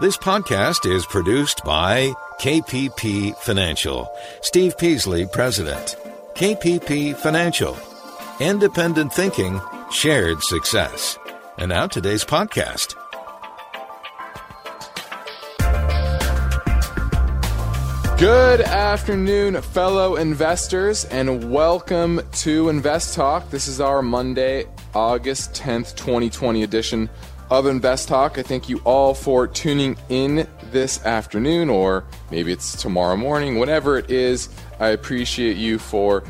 This podcast is produced by KPP Financial. Steve Peasley, President. KPP Financial. Independent thinking, shared success. And now today's podcast. Good afternoon, fellow investors, and welcome to Invest Talk. This is our Monday, August 10th, 2020 edition of Invest Talk. I thank you all for tuning in this afternoon, or maybe it's tomorrow morning, whatever it is. I appreciate you for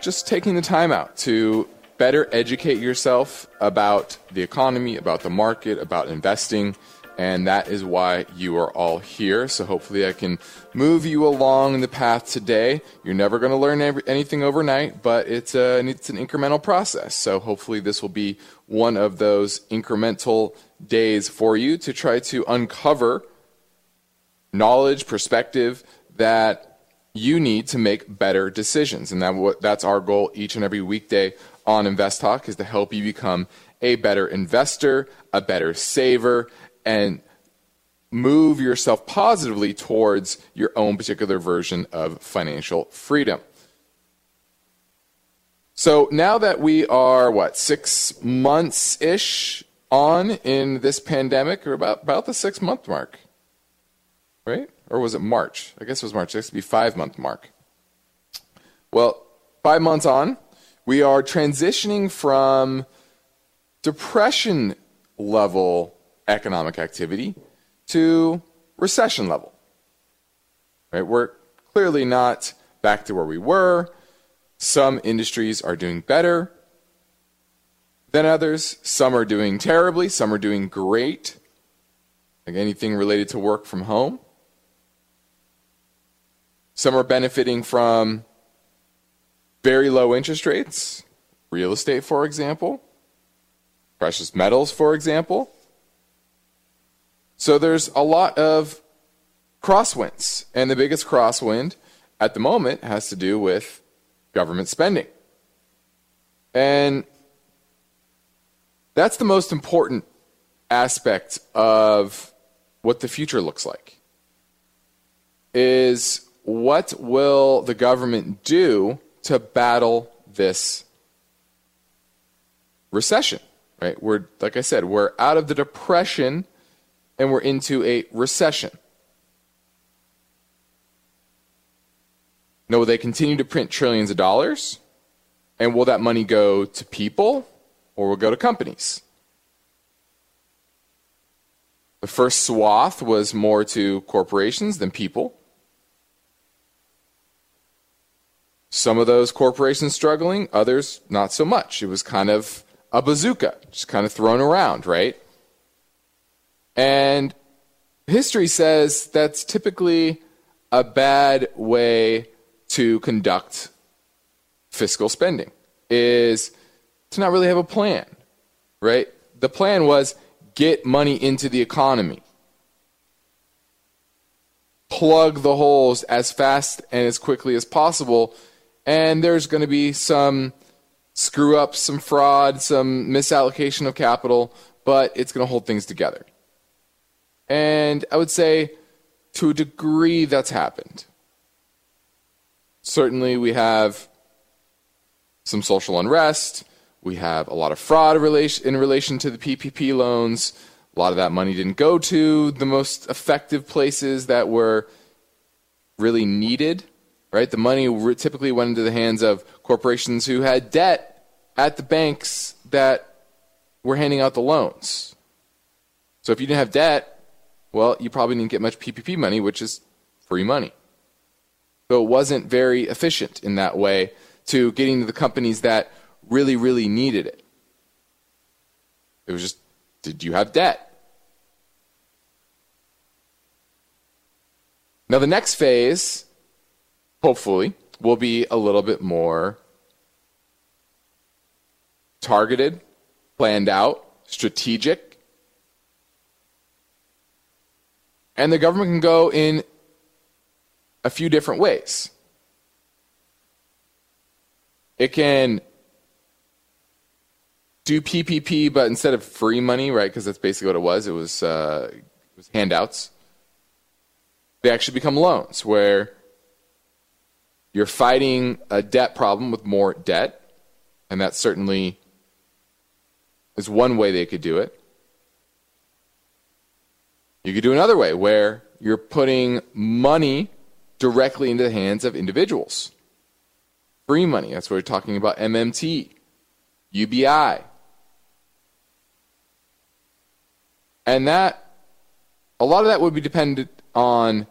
just taking the time out to better educate yourself about the economy, about the market, about investing and that is why you are all here. So hopefully, I can move you along the path today. You're never going to learn every, anything overnight, but it's a it's an incremental process. So hopefully, this will be one of those incremental days for you to try to uncover knowledge, perspective that you need to make better decisions, and that that's our goal each and every weekday on Invest Talk is to help you become a better investor, a better saver and move yourself positively towards your own particular version of financial freedom. So now that we are, what, six months ish on in this pandemic, or about, about the six month mark, right? Or was it March? I guess it was March. Used to be five month mark. Well, five months on, we are transitioning from depression level economic activity to recession level. Right? We're clearly not back to where we were. Some industries are doing better than others. Some are doing terribly. Some are doing great. Like anything related to work from home. Some are benefiting from very low interest rates, real estate, for example, precious metals, for example. So there's a lot of crosswinds. And the biggest crosswind at the moment has to do with government spending. And that's the most important aspect of what the future looks like. Is what will the government do to battle this recession? Right? We're like I said, we're out of the depression and we're into a recession. Now, will they continue to print trillions of dollars? And will that money go to people or will go to companies? The first swath was more to corporations than people. Some of those corporations struggling, others not so much. It was kind of a bazooka, just kind of thrown around, right? And history says that's typically a bad way to conduct fiscal spending is to not really have a plan, right? The plan was get money into the economy. Plug the holes as fast and as quickly as possible. And there's going to be some screw up, some fraud, some misallocation of capital, but it's going to hold things together. And I would say to a degree that's happened. Certainly, we have some social unrest. We have a lot of fraud in relation to the PPP loans. A lot of that money didn't go to the most effective places that were really needed, right? The money typically went into the hands of corporations who had debt at the banks that were handing out the loans. So if you didn't have debt, well, you probably didn't get much PPP money, which is free money. So it wasn't very efficient in that way to getting to the companies that really, really needed it. It was just, did you have debt? Now, the next phase, hopefully, will be a little bit more targeted, planned out, strategic, And the government can go in a few different ways. It can do PPP, but instead of free money, right? Because that's basically what it was. It was uh, it was handouts. They actually become loans, where you're fighting a debt problem with more debt, and that certainly is one way they could do it. You could do another way where you're putting money directly into the hands of individuals. Free money. That's what we're talking about MMT, UBI. And that, a lot of that would be dependent on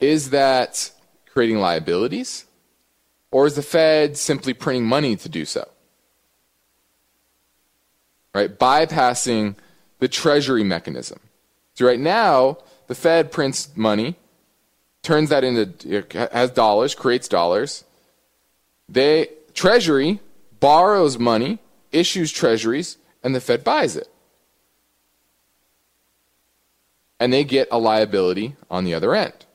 is that creating liabilities? Or is the Fed simply printing money to do so? Right? Bypassing the treasury mechanism. So right now, the Fed prints money, turns that into has dollars, creates dollars. They Treasury borrows money, issues treasuries, and the Fed buys it. And they get a liability on the other end.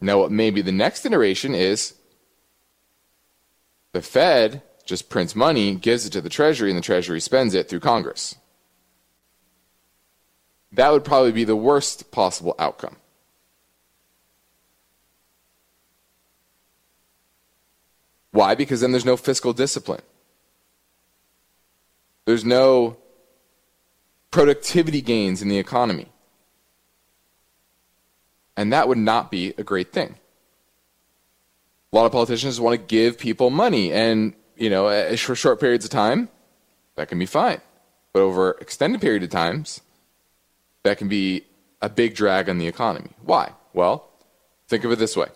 Now, what maybe the next iteration is the Fed just prints money, gives it to the Treasury, and the Treasury spends it through Congress. That would probably be the worst possible outcome. Why? Because then there's no fiscal discipline. There's no productivity gains in the economy. And that would not be a great thing. A lot of politicians want to give people money, and you know, eh, eh, for short periods of time, that can be fine. But over extended period of times, that can be a big drag on the economy. Why? Well, think of it this way.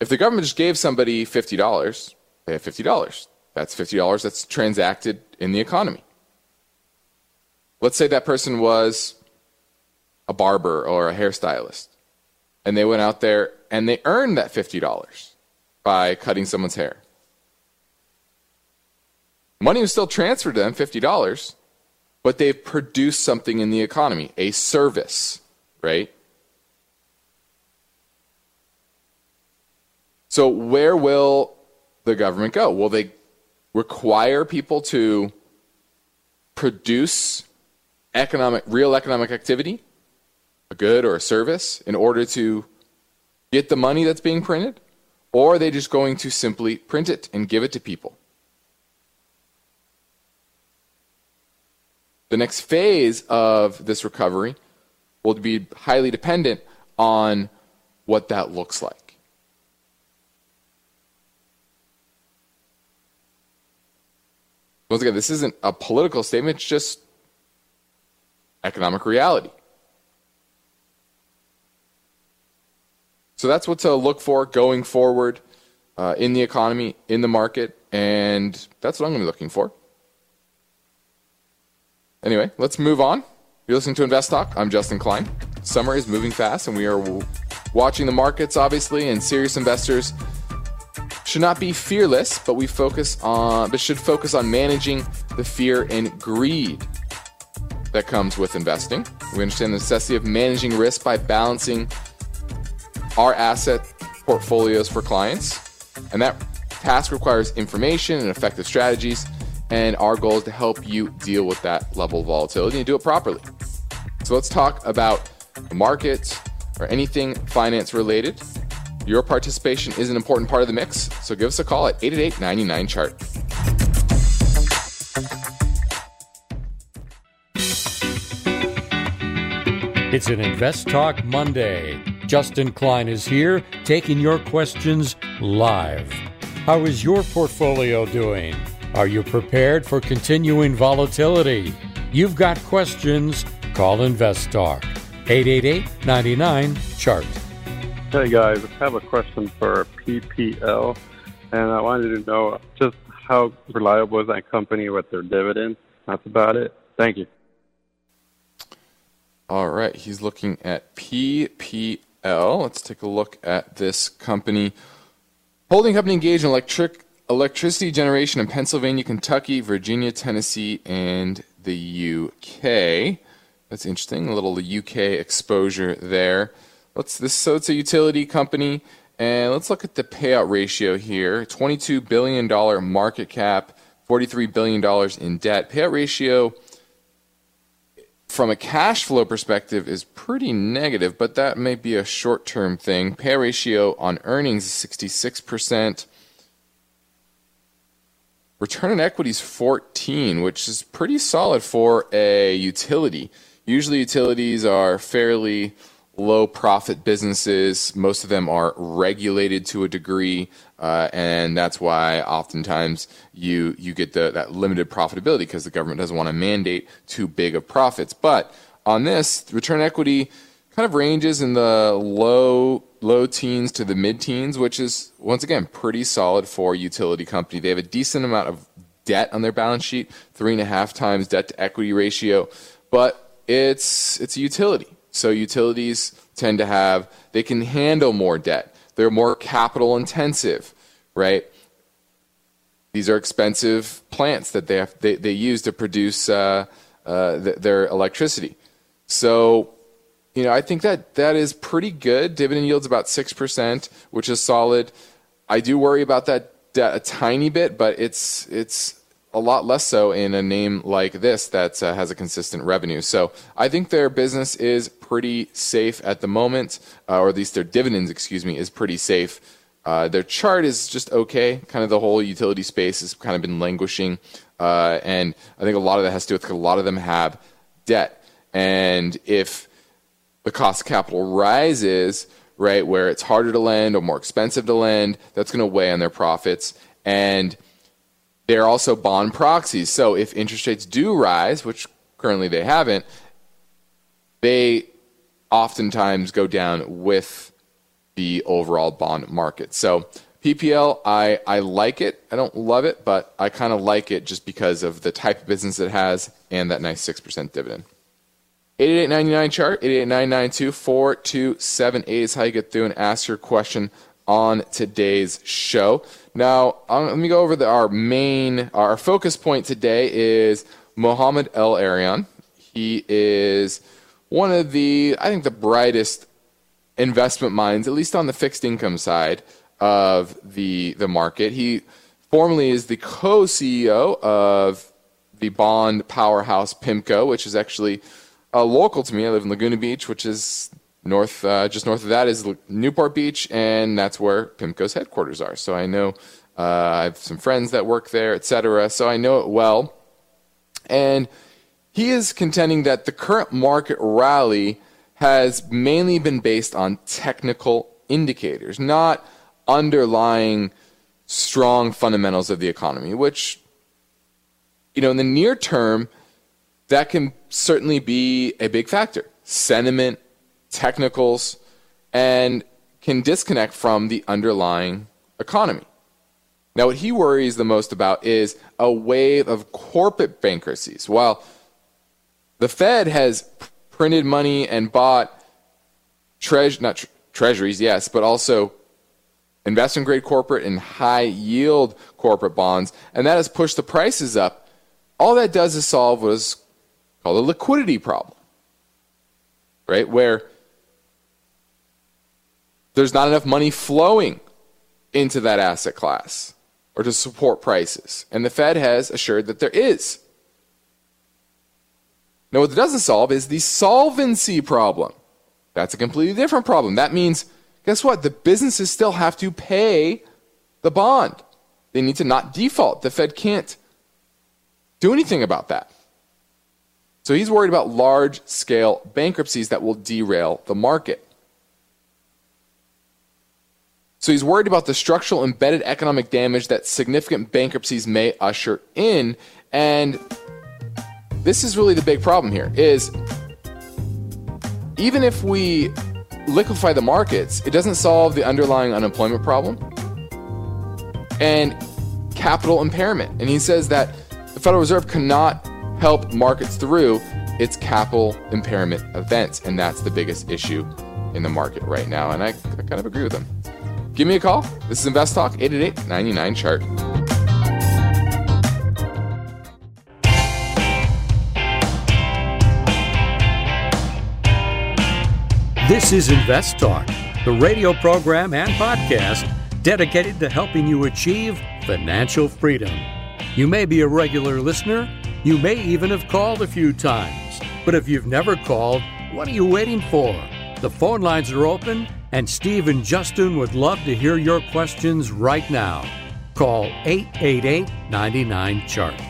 If the government just gave somebody $50, they have $50. That's $50 that's transacted in the economy. Let's say that person was a barber or a hairstylist, and they went out there and they earned that $50 by cutting someone's hair. Money was still transferred to them, $50, but they've produced something in the economy, a service, right? So, where will the government go? Will they require people to produce economic, real economic activity, a good or a service, in order to get the money that's being printed? Or are they just going to simply print it and give it to people? The next phase of this recovery will be highly dependent on what that looks like. Once again, this isn't a political statement, it's just economic reality. So that's what to look for going forward uh, in the economy, in the market, and that's what I'm going to be looking for. Anyway, let's move on. You're listening to Invest Talk. I'm Justin Klein. Summer is moving fast, and we are watching the markets, obviously, and serious investors should not be fearless, but we focus on but should focus on managing the fear and greed that comes with investing. We understand the necessity of managing risk by balancing our asset portfolios for clients, and that task requires information and effective strategies and our goal is to help you deal with that level of volatility and do it properly. So let's talk about markets or anything finance related. Your participation is an important part of the mix, so give us a call at 888 99 chart. It's an Invest Talk Monday. Justin Klein is here taking your questions live. How is your portfolio doing? Are you prepared for continuing volatility? You've got questions. Call Invest Talk 888 99 Chart. Hey guys, I have a question for PPL, and I wanted to know just how reliable is that company with their dividend? That's about it. Thank you. All right, he's looking at PPL. Let's take a look at this company. Holding company engaged in electric electricity generation in Pennsylvania, Kentucky, Virginia, Tennessee, and the UK. That's interesting. A little UK exposure there. Let's this so it's a utility company And let's look at the payout ratio here $22 billion market cap, $43 billion in debt. Payout ratio from a cash flow perspective is pretty negative, but that may be a short term thing. Payout ratio on earnings is 66%. Return on equity is 14, which is pretty solid for a utility. Usually, utilities are fairly low profit businesses. Most of them are regulated to a degree, uh, and that's why oftentimes you you get the, that limited profitability because the government doesn't want to mandate too big of profits. But on this, return equity kind of ranges in the low low teens to the mid teens, which is once again pretty solid for a utility company. They have a decent amount of debt on their balance sheet, three and a half times debt to equity ratio, but it's it's a utility. So utilities tend to have they can handle more debt. They're more capital intensive, right? These are expensive plants that they have, they, they use to produce uh, uh, th- their electricity. So you know, I think that that is pretty good. Dividend yield's about six percent, which is solid. I do worry about that a tiny bit, but it's it's a lot less so in a name like this that uh, has a consistent revenue. So I think their business is pretty safe at the moment, uh, or at least their dividends, excuse me, is pretty safe. Uh, their chart is just okay. Kind of the whole utility space has kind of been languishing, uh, and I think a lot of that has to do with a lot of them have debt, and if the cost of capital rises, right, where it's harder to lend or more expensive to lend, that's going to weigh on their profits. And they're also bond proxies. So if interest rates do rise, which currently they haven't, they oftentimes go down with the overall bond market. So PPL, I, I like it. I don't love it, but I kind of like it just because of the type of business it has and that nice 6% dividend. 8899 chart, 88992 is how you get through and ask your question on today's show. Now, um, let me go over the, our main, our focus point today is Mohamed El-Erian. He is one of the, I think, the brightest investment minds, at least on the fixed income side of the the market. He formerly is the co-CEO of the bond powerhouse PIMCO, which is actually uh, local to me. I live in Laguna Beach, which is north, uh, just north of that is Newport Beach, and that's where PIMCO's headquarters are. So I know uh, I have some friends that work there, etc. So I know it well, and he is contending that the current market rally has mainly been based on technical indicators, not underlying strong fundamentals of the economy, which, you know, in the near term, that can certainly be a big factor. Sentiment, technicals, and can disconnect from the underlying economy. Now, what he worries the most about is a wave of corporate bankruptcies. While the Fed has printed money and bought treas- not tre- treasuries, yes, but also investment grade corporate and high yield corporate bonds, and that has pushed the prices up. All that does is solve what is called a liquidity problem, right? Where there's not enough money flowing into that asset class or to support prices. And the Fed has assured that there is. Now, what it doesn't solve is the solvency problem. That's a completely different problem. That means, guess what? The businesses still have to pay the bond. They need to not default. The Fed can't do anything about that. So he's worried about large scale bankruptcies that will derail the market. So he's worried about the structural embedded economic damage that significant bankruptcies may usher in. And this is really the big problem here is even if we liquefy the markets, it doesn't solve the underlying unemployment problem and capital impairment. And he says that the Federal Reserve cannot help markets through its capital impairment events. And that's the biggest issue in the market right now. And I, I kind of agree with them. Give me a call. This is Invest Talk, 888 99 Chart. This is Invest Talk. the radio program and podcast dedicated to helping you achieve financial freedom. You may be a regular listener, you may even have called a few times, but if you've never called, what are you waiting for? The phone lines are open, and Steve and Justin would love to hear your questions right now. Call 888 99 Chart.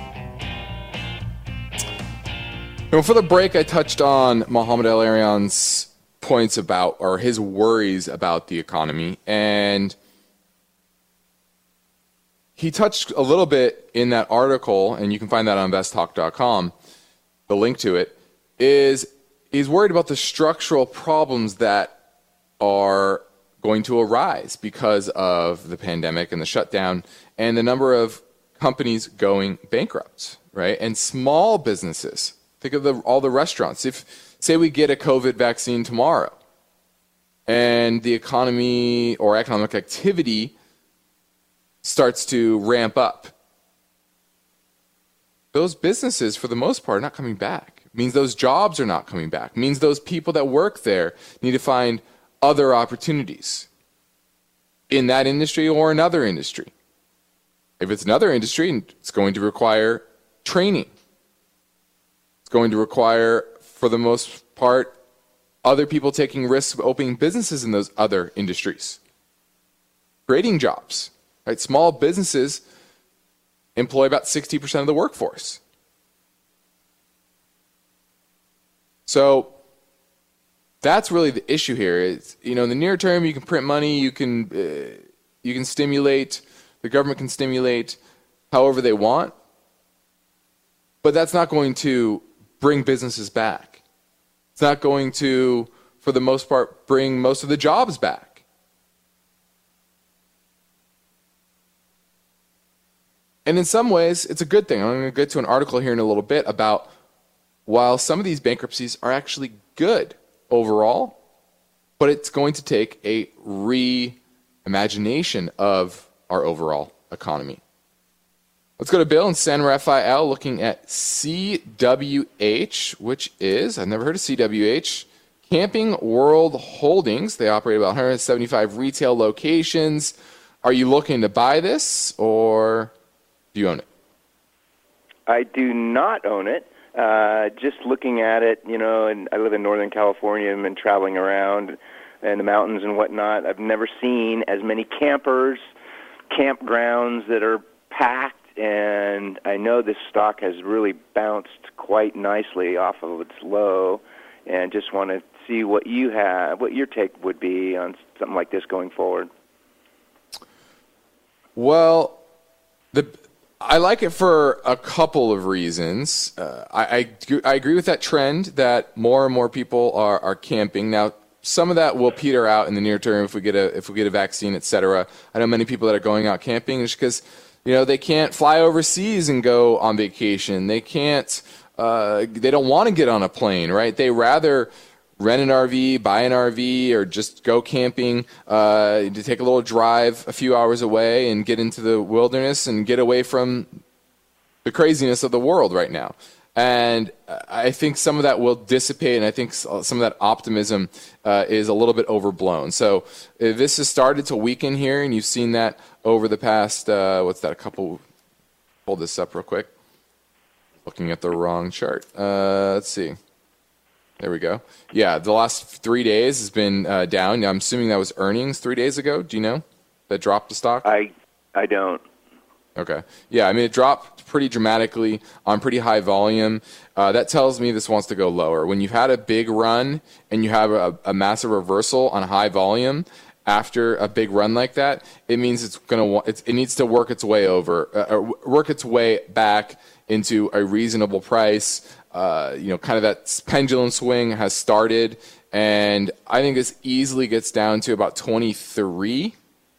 Before the break, I touched on Mohamed El-Erian's points about, or his worries about the economy. And he touched a little bit in that article, and you can find that on investtalk.com, the link to it, is he's worried about the structural problems that are going to arise because of the pandemic and the shutdown and the number of companies going bankrupt, right? And small businesses. Think of the, all the restaurants. If, say, we get a COVID vaccine tomorrow and the economy or economic activity starts to ramp up, those businesses, for the most part, are not coming back. It means those jobs are not coming back. It means those people that work there need to find other opportunities in that industry or another industry. If it's another industry, it's going to require training. It's going to require, for the most part, other people taking risks of opening businesses in those other industries, creating jobs. Right? Small businesses employ about 60% of the workforce. So that's really the issue here. Is you know, in the near term, you can print money, you can uh, you can stimulate, the government can stimulate however they want, but that's not going to bring businesses back. It's not going to, for the most part, bring most of the jobs back. And in some ways, it's a good thing. I'm going to get to an article here in a little bit about while some of these bankruptcies are actually good overall, but it's going to take a reimagination of our overall economy. Let's go to Bill in San Rafael looking at CWH, which is, I've never heard of CWH, Camping World Holdings. They operate about 175 retail locations. Are you looking to buy this or do you own it? I do not own it. Uh, just looking at it, you know, and I live in Northern California and been traveling around and the mountains and whatnot. I've never seen as many campers, campgrounds that are packed, and I know this stock has really bounced quite nicely off of its low, and just want to see what you have, what your take would be on something like this going forward. Well, the I like it for a couple of reasons. Uh, I, I, I agree with that trend that more and more people are, are camping now. Some of that will peter out in the near term if we get a if we get a vaccine, et cetera. I know many people that are going out camping just because you know they can't fly overseas and go on vacation. They can't. Uh, they don't want to get on a plane, right? They rather rent an RV, buy an RV, or just go camping uh, to take a little drive a few hours away and get into the wilderness and get away from the craziness of the world right now. And I think some of that will dissipate, and I think some of that optimism uh, is a little bit overblown. So this has started to weaken here, and you've seen that over the past, uh, what's that, a couple, hold this up real quick. Looking at the wrong chart. Uh, let's see. There we go. Yeah, the last three days has been uh, down. I'm assuming that was earnings three days ago. Do you know that dropped the stock? I I don't. Okay. Yeah, I mean it dropped pretty dramatically on pretty high volume. Uh, that tells me this wants to go lower. When you've had a big run and you have a, a massive reversal on high volume after a big run like that, it means it's gonna it's, it needs to work its way over, uh, work its way back into a reasonable price uh, you know, kind of that pendulum swing has started, and I think this easily gets down to about 23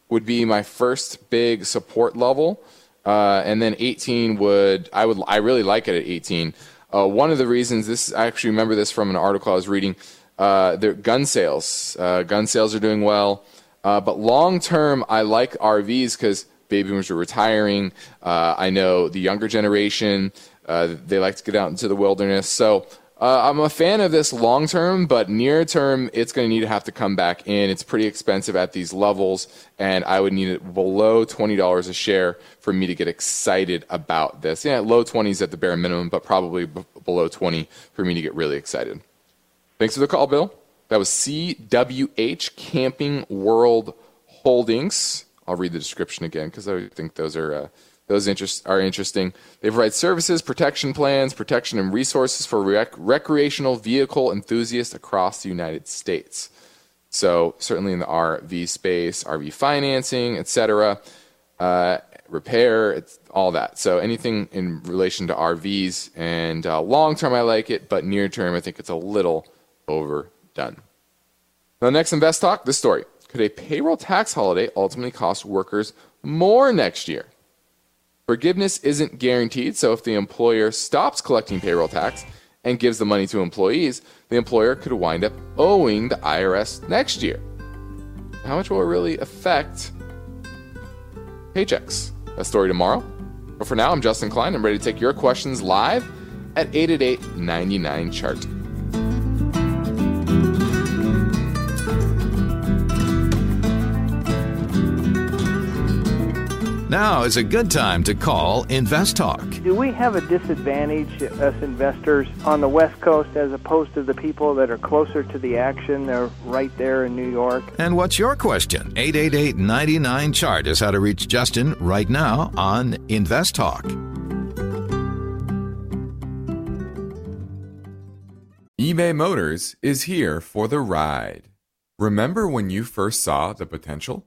would be my first big support level, uh, and then 18 would I would I really like it at 18. Uh, one of the reasons this I actually remember this from an article I was reading. Uh, their gun sales, uh, gun sales are doing well, uh, but long term I like RVs because baby boomers are retiring. I know the younger generation uh, they like to get out into the wilderness. So uh, I'm a fan of this long term, but near term, it's going to need to have to come back in. It's pretty expensive at these levels, and I would need it below $20 a share for me to get excited about this. Yeah, low 20s at the bare minimum, but probably b- below 20 for me to get really excited. Thanks for the call, Bill. That was CWH Camping World Holdings. I'll read the description again because I think those are. Uh, those interest, are interesting. They provide services, protection plans, protection and resources for rec- recreational vehicle enthusiasts across the United States. So certainly in the RV space, RV financing, etc., uh, repair, it's all that. So anything in relation to RVs and uh, long term, I like it, but near term, I think it's a little overdone. Now, next Invest Talk, this story. Could a payroll tax holiday ultimately cost workers more next year? Forgiveness isn't guaranteed, so if the employer stops collecting payroll tax and gives the money to employees, the employer could wind up owing the IRS next year. How much will it really affect paychecks? A story tomorrow. But for now, I'm Justin Klein. I'm ready to take your questions live at 888 99 Chart. Now is a good time to call Invest Talk. Do we have a disadvantage, us investors, on the West Coast as opposed to the people that are closer to the action? They're right there in New York. And what's your question? 888 99 Chart is how to reach Justin right now on Invest Talk. eBay Motors is here for the ride. Remember when you first saw the potential?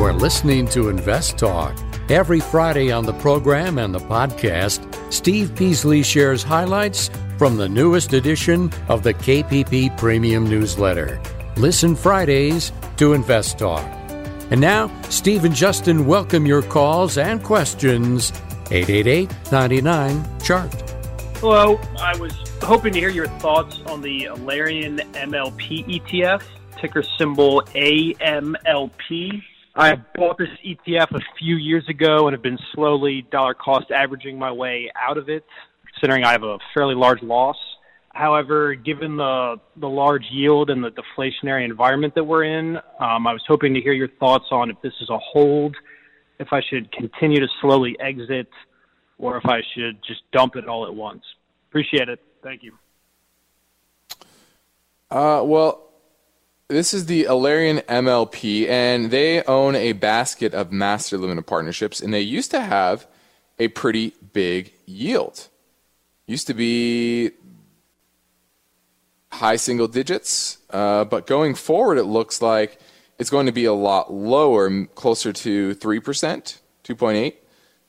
You are listening to Invest Talk. Every Friday on the program and the podcast, Steve Peasley shares highlights from the newest edition of the KPP Premium Newsletter. Listen Fridays to Invest Talk. And now, Steve and Justin welcome your calls and questions. 888 99 Chart. Hello. I was hoping to hear your thoughts on the Alerian MLP ETF, ticker symbol AMLP. I bought this ETF a few years ago and have been slowly dollar cost averaging my way out of it, considering I have a fairly large loss. However, given the the large yield and the deflationary environment that we're in, um, I was hoping to hear your thoughts on if this is a hold, if I should continue to slowly exit, or if I should just dump it all at once. Appreciate it. Thank you. Uh, well, this is the Alerian MLP, and they own a basket of master limited partnerships, and they used to have a pretty big yield. Used to be high single digits, uh, but going forward, it looks like it's going to be a lot lower, closer to 3%, 2.8.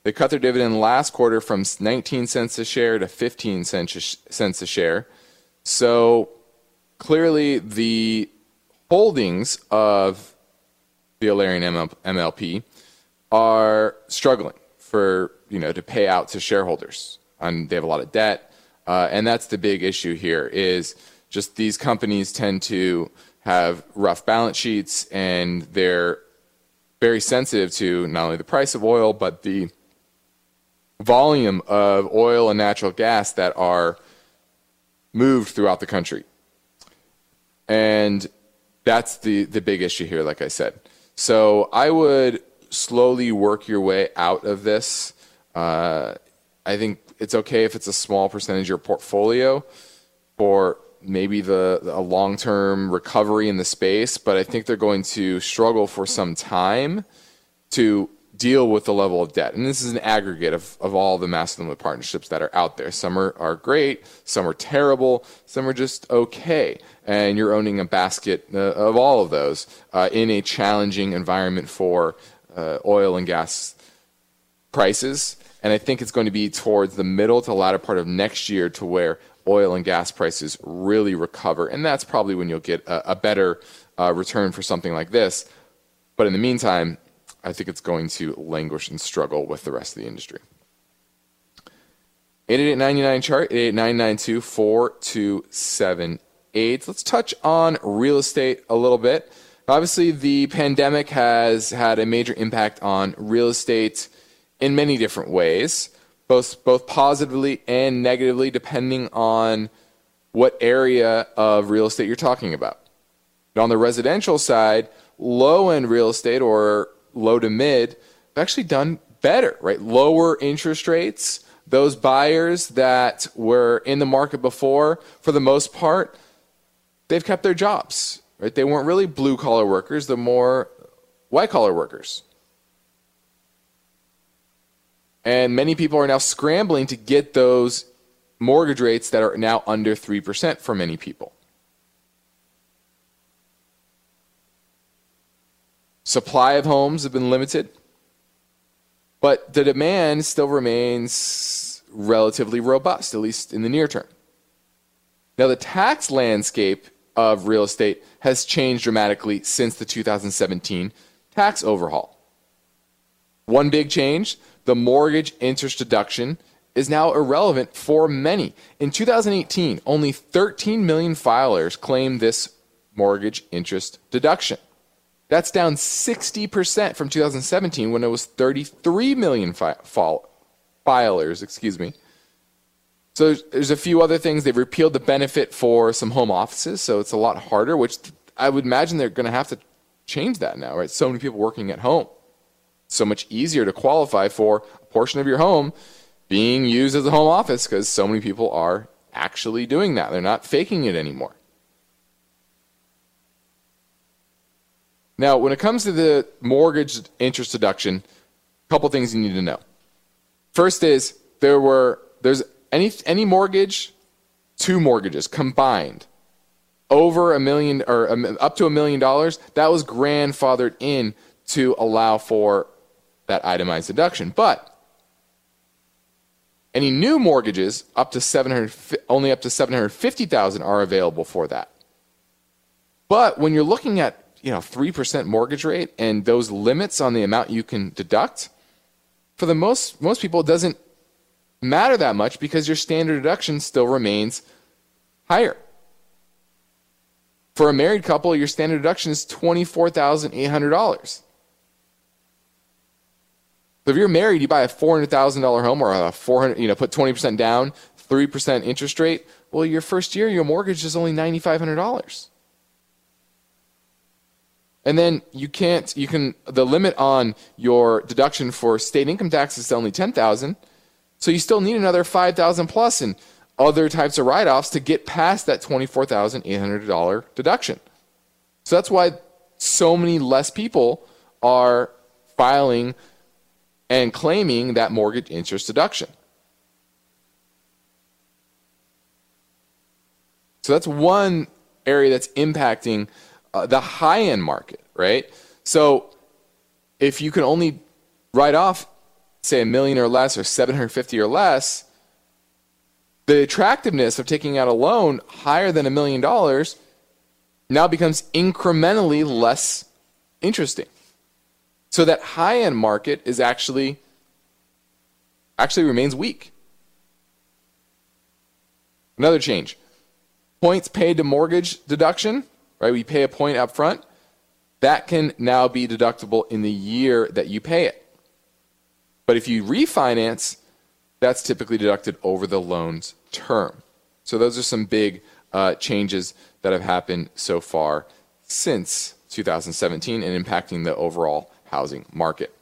They cut their dividend last quarter from 19 cents a share to 15 cents a share. So clearly, the holdings of the Alerian MLP are struggling for you know to pay out to shareholders, and they have a lot of debt, uh, and that's the big issue here. Is just these companies tend to have rough balance sheets, and they're very sensitive to not only the price of oil but the volume of oil and natural gas that are moved throughout the country. And that's the, the big issue here, like I said. So I would slowly work your way out of this. Uh, I think it's okay if it's a small percentage of your portfolio for maybe the, the a long term recovery in the space, but I think they're going to struggle for some time to deal with the level of debt. And this is an aggregate of, of all the master limited partnerships that are out there. Some are, are great, some are terrible, some are just okay. And you're owning a basket uh, of all of those uh, in a challenging environment for uh, oil and gas prices. And I think it's going to be towards the middle to latter part of next year to where oil and gas prices really recover. And that's probably when you'll get a, a better uh, return for something like this. But in the meantime, I think it's going to languish and struggle with the rest of the industry. 8899 chart, 88992 4278. Let's touch on real estate a little bit. Obviously, the pandemic has had a major impact on real estate in many different ways, both, both positively and negatively, depending on what area of real estate you're talking about. on the residential side, low end real estate or low to mid have actually done better, right? Lower interest rates. Those buyers that were in the market before, for the most part, they've kept their jobs, right? They weren't really blue collar workers, they're more white collar workers. And many people are now scrambling to get those mortgage rates that are now under 3% for many people. Supply of homes have been limited, but the demand still remains relatively robust, at least in the near term. Now, the tax landscape of real estate has changed dramatically since the 2017 tax overhaul. One big change the mortgage interest deduction is now irrelevant for many. In 2018, only 13 million filers claimed this mortgage interest deduction. That's down 60% from 2017 when it was 33 million fi- filers, excuse me. So there's, a few other things. They've repealed the benefit for some home offices, so it's a lot harder, which I would imagine they're going to have to change that now, right? So many people working at home. So much easier to qualify for a portion of your home being used as a home office because so many people are actually doing that. They're not faking it anymore. Now, when it comes to the mortgage interest deduction, a couple things you need to know. First is there were there's any any mortgage, two mortgages combined over a million or up to a million dollars that was grandfathered in to allow for that itemized deduction. But any new mortgages up to 700 only up to 750,000 are available for that. But when you're looking at you know 3% mortgage rate and those limits on the amount you can deduct, for the most most people it doesn't matter that much because your standard deduction still remains higher. For a married couple, your standard deduction is $24,800. So if you're married, you buy a $400,000 home or a 400, you know, put 20% down, 3% interest rate, well, your first year, your mortgage is only $9,500. And then you can't, you can, the limit on your deduction for state income tax is only 10,000. So you still need another 5,000 plus in other types of write-offs to get past that $24,800 deduction. So that's why so many less people are filing and claiming that mortgage interest deduction. So that's one area that's impacting uh, the high end market, right? So if you can only write off, say, a million or less or 750 or less, the attractiveness of taking out a loan higher than a million dollars now becomes incrementally less interesting. So that high end market is actually actually remains weak. Another change. Points paid to mortgage deduction right? We pay a point up front. That can now be deductible in the year that you pay it. But if you refinance, that's typically deducted over the loan's term. So those are some big uh, changes that have happened so far since 2017 and impacting the overall housing market.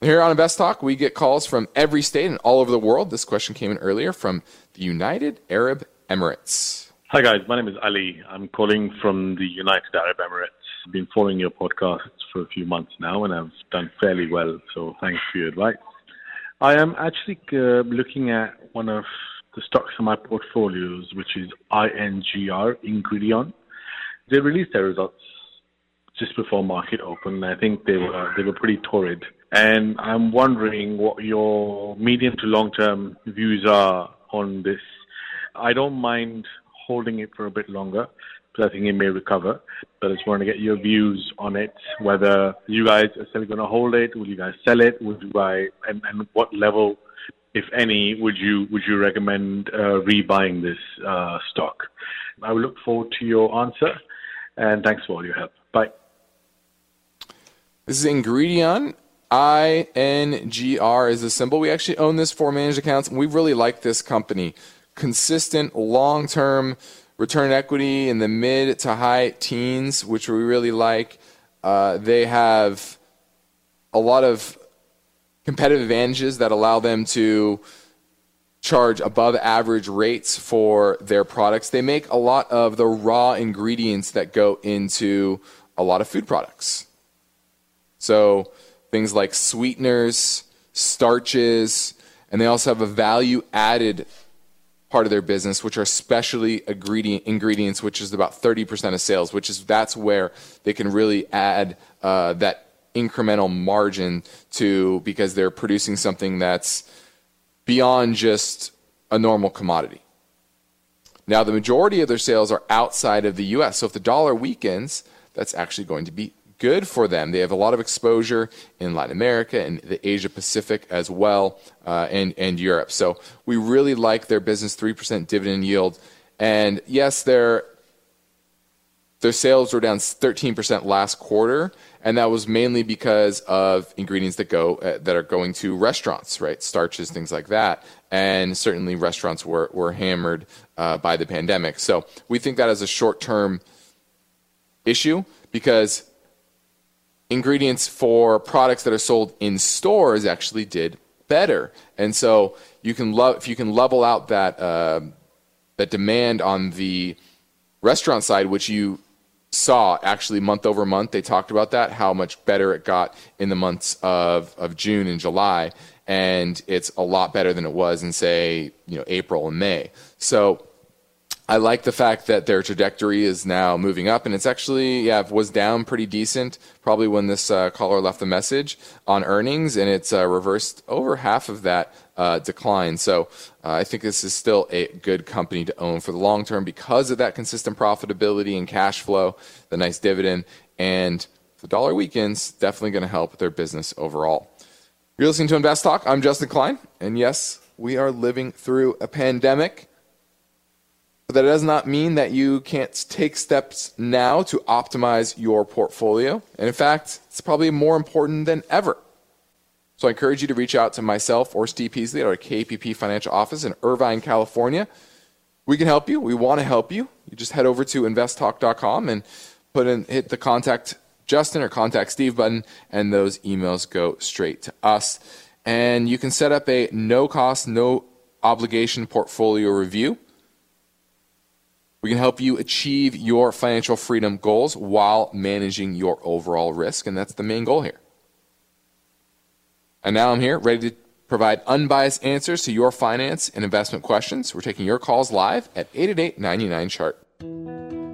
Here on Invest Talk, we get calls from every state and all over the world. This question came in earlier from the United Arab Emirates. Hi, guys. My name is Ali. I'm calling from the United Arab Emirates. I've been following your podcasts for a few months now, and I've done fairly well. So thanks for your advice. I am actually uh, looking at one of the stocks in my portfolios, which is INGR, Ingredion. They released their results just before market open. I think they were they were pretty torrid, and I'm wondering what your medium to long term views are on this. I don't mind holding it for a bit longer because I think it may recover. But I just want to get your views on it, whether you guys are still going to hold it, will you guys sell it, would you buy, and, and what level, if any, would you would you recommend uh, rebuying this uh, stock? I will look forward to your answer, and thanks for all your help. Bye. This is Ingredion. I N G R is the symbol. We actually own this for managed accounts, and we really like this company consistent long term return equity in the mid to high teens, which we really like. Uh, they have a lot of competitive advantages that allow them to charge above average rates for their products. They make a lot of the raw ingredients that go into a lot of food products. So things like sweeteners, starches, and they also have a value added part of their business, which are specialty ingredients, which is about 30% of sales, which is that's where they can really add uh, that incremental margin to because they're producing something that's beyond just a normal commodity. Now, the majority of their sales are outside of the US. So if the dollar weakens, that's actually going to be good for them. They have a lot of exposure in Latin America and the Asia Pacific as well, uh, and and Europe. So we really like their business, three percent dividend yield, and yes, their their sales were down 13% last quarter, and that was mainly because of ingredients that go uh, that are going to restaurants, right? Starches, things like that, and certainly restaurants were were hammered uh, by the pandemic. So we think that is a short term issue because ingredients for products that are sold in stores actually did better. And so you can love if you can level out that uh, that demand on the restaurant side, which you saw actually month over month. They talked about that how much better it got in the months of of June and July, and it's a lot better than it was in say you know April and May. So I like the fact that their trajectory is now moving up, and it's actually yeah was down pretty decent probably when this uh, caller left the message on earnings, and it's uh, reversed over half of that uh, decline. So uh, I think this is still a good company to own for the long term because of that consistent profitability and cash flow, the nice dividend, and the dollar weekends definitely going to help their business overall. You're listening to Invest Talk. I'm Justin Klein, and yes, we are living through a pandemic. But that does not mean that you can't take steps now to optimize your portfolio. And in fact, it's probably more important than ever. So I encourage you to reach out to myself or Steve Peasley at our KPP Financial Office in Irvine, California. We can help you. We want to help you. You just head over to investtalk.com and put in hit the contact Justin or contact Steve button, and those emails go straight to us. And you can set up a no cost, no obligation portfolio review. We can help you achieve your financial freedom goals while managing your overall risk, and that's the main goal here. And now I'm here, ready to provide unbiased answers to your finance and investment questions. We're taking your calls live at 888 99 Chart.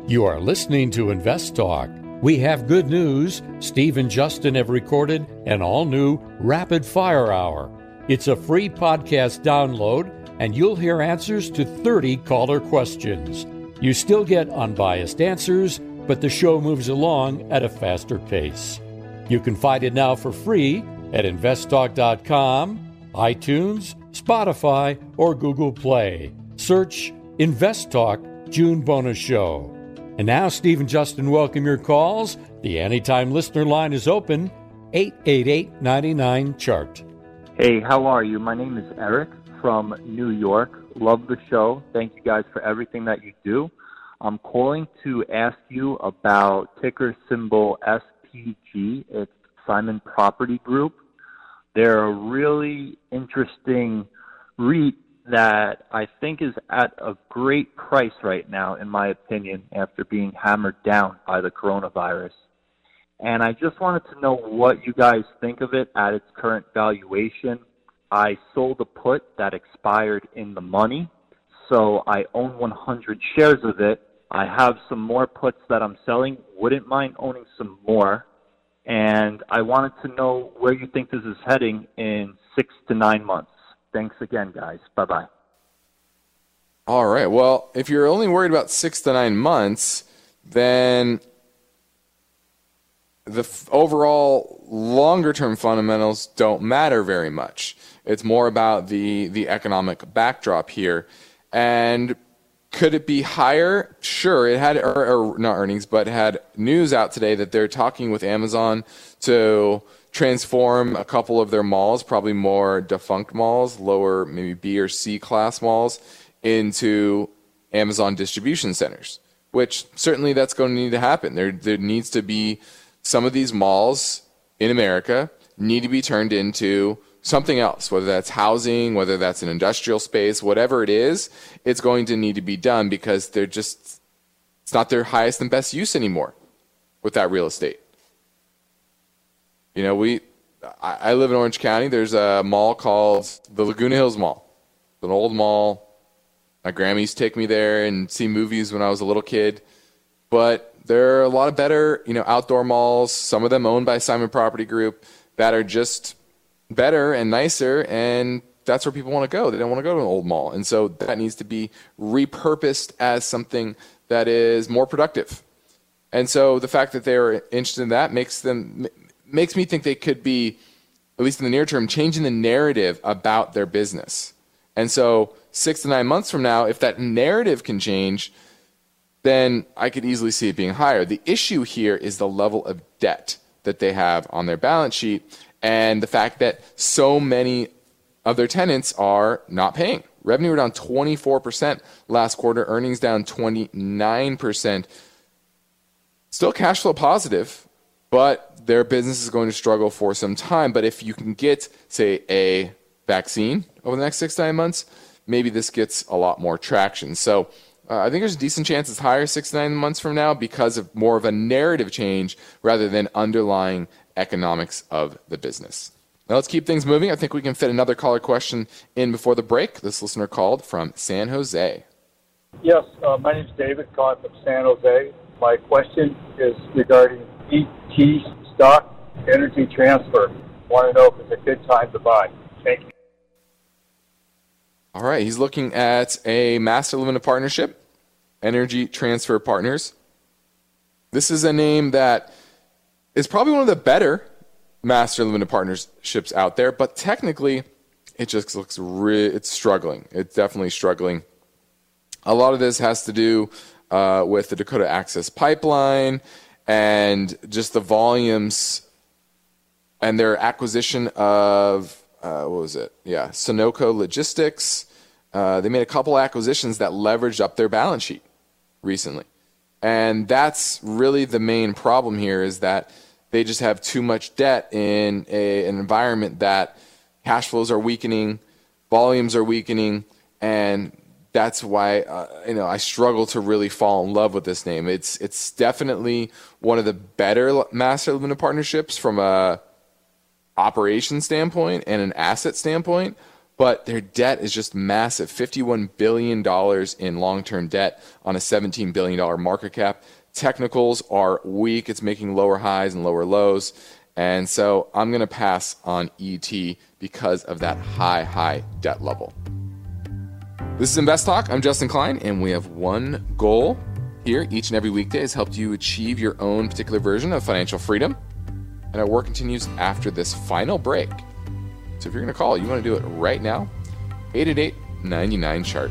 You are listening to Invest Talk. We have good news. Steve and Justin have recorded an all new Rapid Fire Hour. It's a free podcast download, and you'll hear answers to 30 caller questions. You still get unbiased answers, but the show moves along at a faster pace. You can find it now for free at investtalk.com, iTunes, Spotify, or Google Play. Search Invest Talk June Bonus Show. And now, Steve and Justin welcome your calls. The Anytime Listener line is open 888 99 Chart. Hey, how are you? My name is Eric from New York. Love the show. Thank you guys for everything that you do. I'm calling to ask you about ticker symbol SPG. It's Simon Property Group. They're a really interesting REIT that I think is at a great price right now, in my opinion, after being hammered down by the coronavirus. And I just wanted to know what you guys think of it at its current valuation. I sold a put that expired in the money, so I own 100 shares of it. I have some more puts that I'm selling. Wouldn't mind owning some more. And I wanted to know where you think this is heading in six to nine months. Thanks again, guys. Bye bye. All right. Well, if you're only worried about six to nine months, then the f- overall longer term fundamentals don't matter very much. It's more about the the economic backdrop here, and could it be higher? Sure, it had or, or not earnings, but had news out today that they're talking with Amazon to transform a couple of their malls, probably more defunct malls, lower maybe B or C class malls, into Amazon distribution centers. Which certainly that's going to need to happen. There there needs to be some of these malls in America need to be turned into something else, whether that's housing, whether that's an industrial space, whatever it is, it's going to need to be done because they're just, it's not their highest and best use anymore with that real estate. You know, we, I, I live in Orange County. There's a mall called the Laguna Hills Mall. It's an old mall. My to take me there and see movies when I was a little kid. But there are a lot of better, you know, outdoor malls, some of them owned by Simon Property Group, that are just better and nicer and that's where people want to go. They don't want to go to an old mall. And so that needs to be repurposed as something that is more productive. And so the fact that they're interested in that makes them makes me think they could be at least in the near term changing the narrative about their business. And so 6 to 9 months from now if that narrative can change then I could easily see it being higher. The issue here is the level of debt that they have on their balance sheet and the fact that so many of their tenants are not paying. Revenue were down 24% last quarter, earnings down 29%. Still cash flow positive, but their business is going to struggle for some time. But if you can get, say, a vaccine over the next six to nine months, maybe this gets a lot more traction. So uh, I think there's a decent chance it's higher six to nine months from now because of more of a narrative change rather than underlying economics of the business. Now let's keep things moving. I think we can fit another caller question in before the break. This listener called from San Jose. Yes, uh, my name is David, calling from San Jose. My question is regarding ET stock, Energy Transfer. I want to know if it's a good time to buy. Thank you. All right, he's looking at a master limited partnership, Energy Transfer Partners. This is a name that is probably one of the better master limited partnerships out there, but technically it just looks re- it's struggling. It's definitely struggling. A lot of this has to do uh, with the Dakota Access Pipeline and just the volumes and their acquisition of uh, what was it? Yeah, Sunoco Logistics. Uh, they made a couple acquisitions that leveraged up their balance sheet recently, and that's really the main problem here. Is that they just have too much debt in a, an environment that cash flows are weakening, volumes are weakening, and that's why uh, you know I struggle to really fall in love with this name. It's it's definitely one of the better master limited partnerships from a operation standpoint and an asset standpoint, but their debt is just massive $51 billion in long term debt on a $17 billion market cap. Technicals are weak, it's making lower highs and lower lows. And so I'm going to pass on ET because of that high, high debt level. This is Invest Talk. I'm Justin Klein, and we have one goal here each and every weekday has helped you achieve your own particular version of financial freedom. And our work continues after this final break. So if you're going to call, you want to do it right now. 888 99 chart.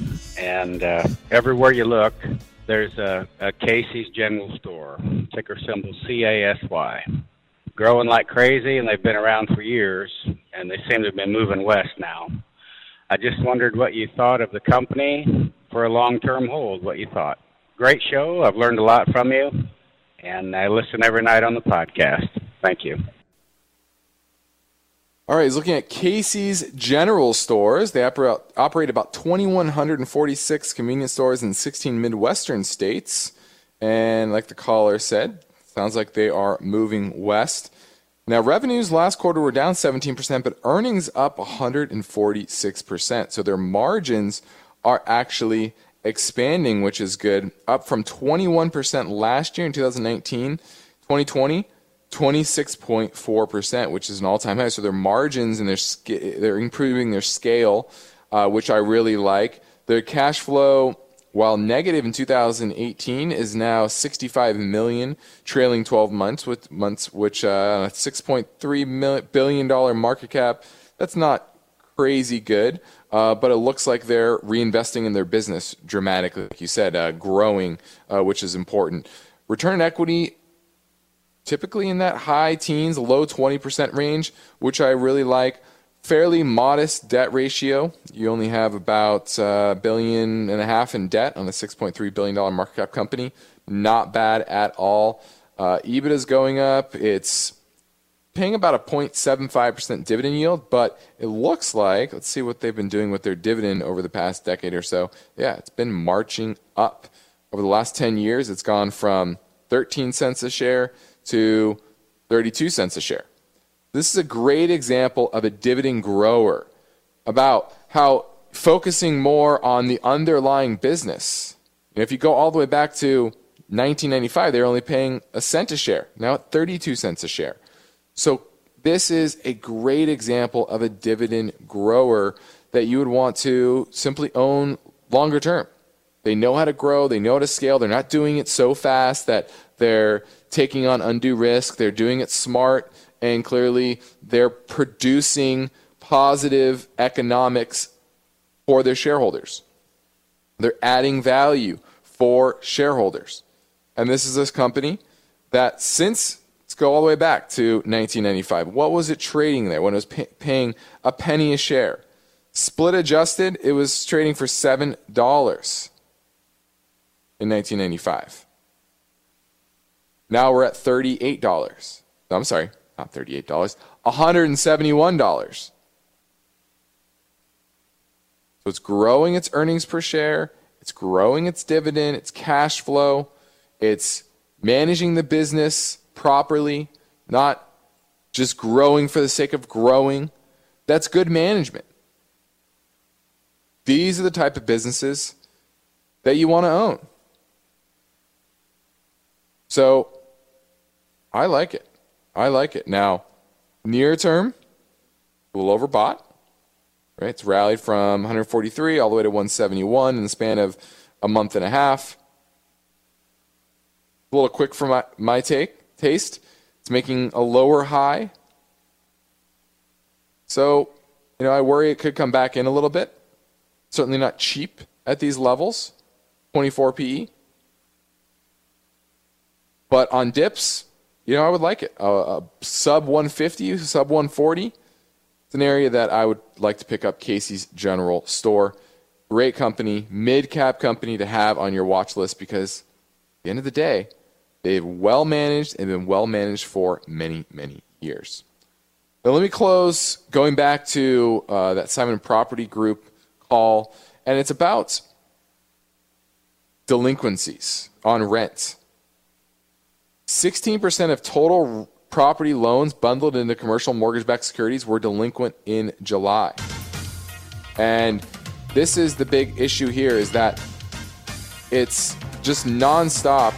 and uh, everywhere you look, there's a, a Casey's General Store, ticker symbol CASY. Growing like crazy, and they've been around for years, and they seem to have been moving west now. I just wondered what you thought of the company for a long term hold, what you thought. Great show. I've learned a lot from you, and I listen every night on the podcast. Thank you. All right, he's looking at Casey's General Stores. They operate, about 2,146 convenience stores in 16 Midwestern states. And like the caller said, sounds like they are moving west. Now, revenues last quarter were down 17%, but earnings up 146%. So their margins are actually expanding, which is good, up from 21% last year in 2019, 2020 26.4%, which is an all-time high. So their margins and their they're improving their scale, uh, which I really like. Their cash flow, while negative in 2018, is now 65 million trailing 12 months, with months which uh, 6.3 billion dollar market cap. That's not crazy good, uh, but it looks like they're reinvesting in their business dramatically, like you said, uh, growing, uh, which is important. Return on equity typically in that high teens, low 20% range, which I really like. Fairly modest debt ratio. You only have about a uh, billion and a half in debt on a $6.3 billion market cap company. Not bad at all. Uh, EBITDA is going up. It's paying about a 0.75% dividend yield, but it looks like, let's see what they've been doing with their dividend over the past decade or so. Yeah, it's been marching up. Over the last 10 years, it's gone from 13 cents a share to 32 cents a share. This is a great example of a dividend grower about how focusing more on the underlying business. And if you go all the way back to 1995, they were only paying a cent a share. Now at 32 cents a share. So this is a great example of a dividend grower that you would want to simply own longer term. They know how to grow, they know how to scale, they're not doing it so fast that they're taking on undue risk. They're doing it smart, and clearly they're producing positive economics for their shareholders. They're adding value for shareholders. And this is this company that since let's go all the way back to 1995. What was it trading there when it was pay, paying a penny a share? Split adjusted, it was trading for $7 in 1995. Now we're at $38. I'm sorry, not $38, $171. So it's growing its earnings per share, it's growing its dividend, its cash flow, it's managing the business properly, not just growing for the sake of growing. That's good management. These are the type of businesses that you want to own. So I like it. I like it. Now, near term, a little overbought. Right? It's rallied from 143 all the way to 171 in the span of a month and a half. A little quick for my, my take taste. It's making a lower high. So, you know, I worry it could come back in a little bit. Certainly not cheap at these levels. 24 PE. But on dips, you know, I would like it. Uh, sub 150, sub 140. It's an area that I would like to pick up Casey's General Store. Great company, mid cap company to have on your watch list because at the end of the day, they've well managed and been well managed for many, many years. Now, let me close going back to uh, that Simon Property Group call, and it's about delinquencies on rent. 16% of total property loans bundled into commercial mortgage backed securities were delinquent in July. And this is the big issue here is that it's just nonstop.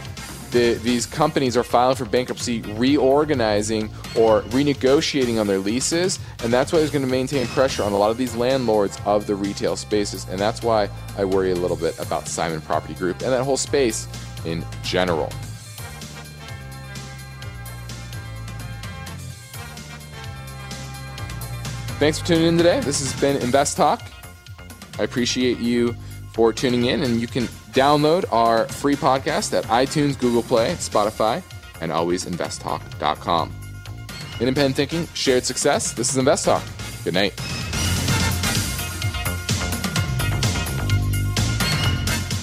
The, these companies are filing for bankruptcy, reorganizing or renegotiating on their leases, and that's why there's going to maintain pressure on a lot of these landlords of the retail spaces. And that's why I worry a little bit about Simon Property Group and that whole space in general. Thanks for tuning in today. This has been Invest Talk. I appreciate you for tuning in, and you can download our free podcast at iTunes, Google Play, Spotify, and alwaysinvesttalk.com. Independent thinking, shared success. This is Invest Talk. Good night.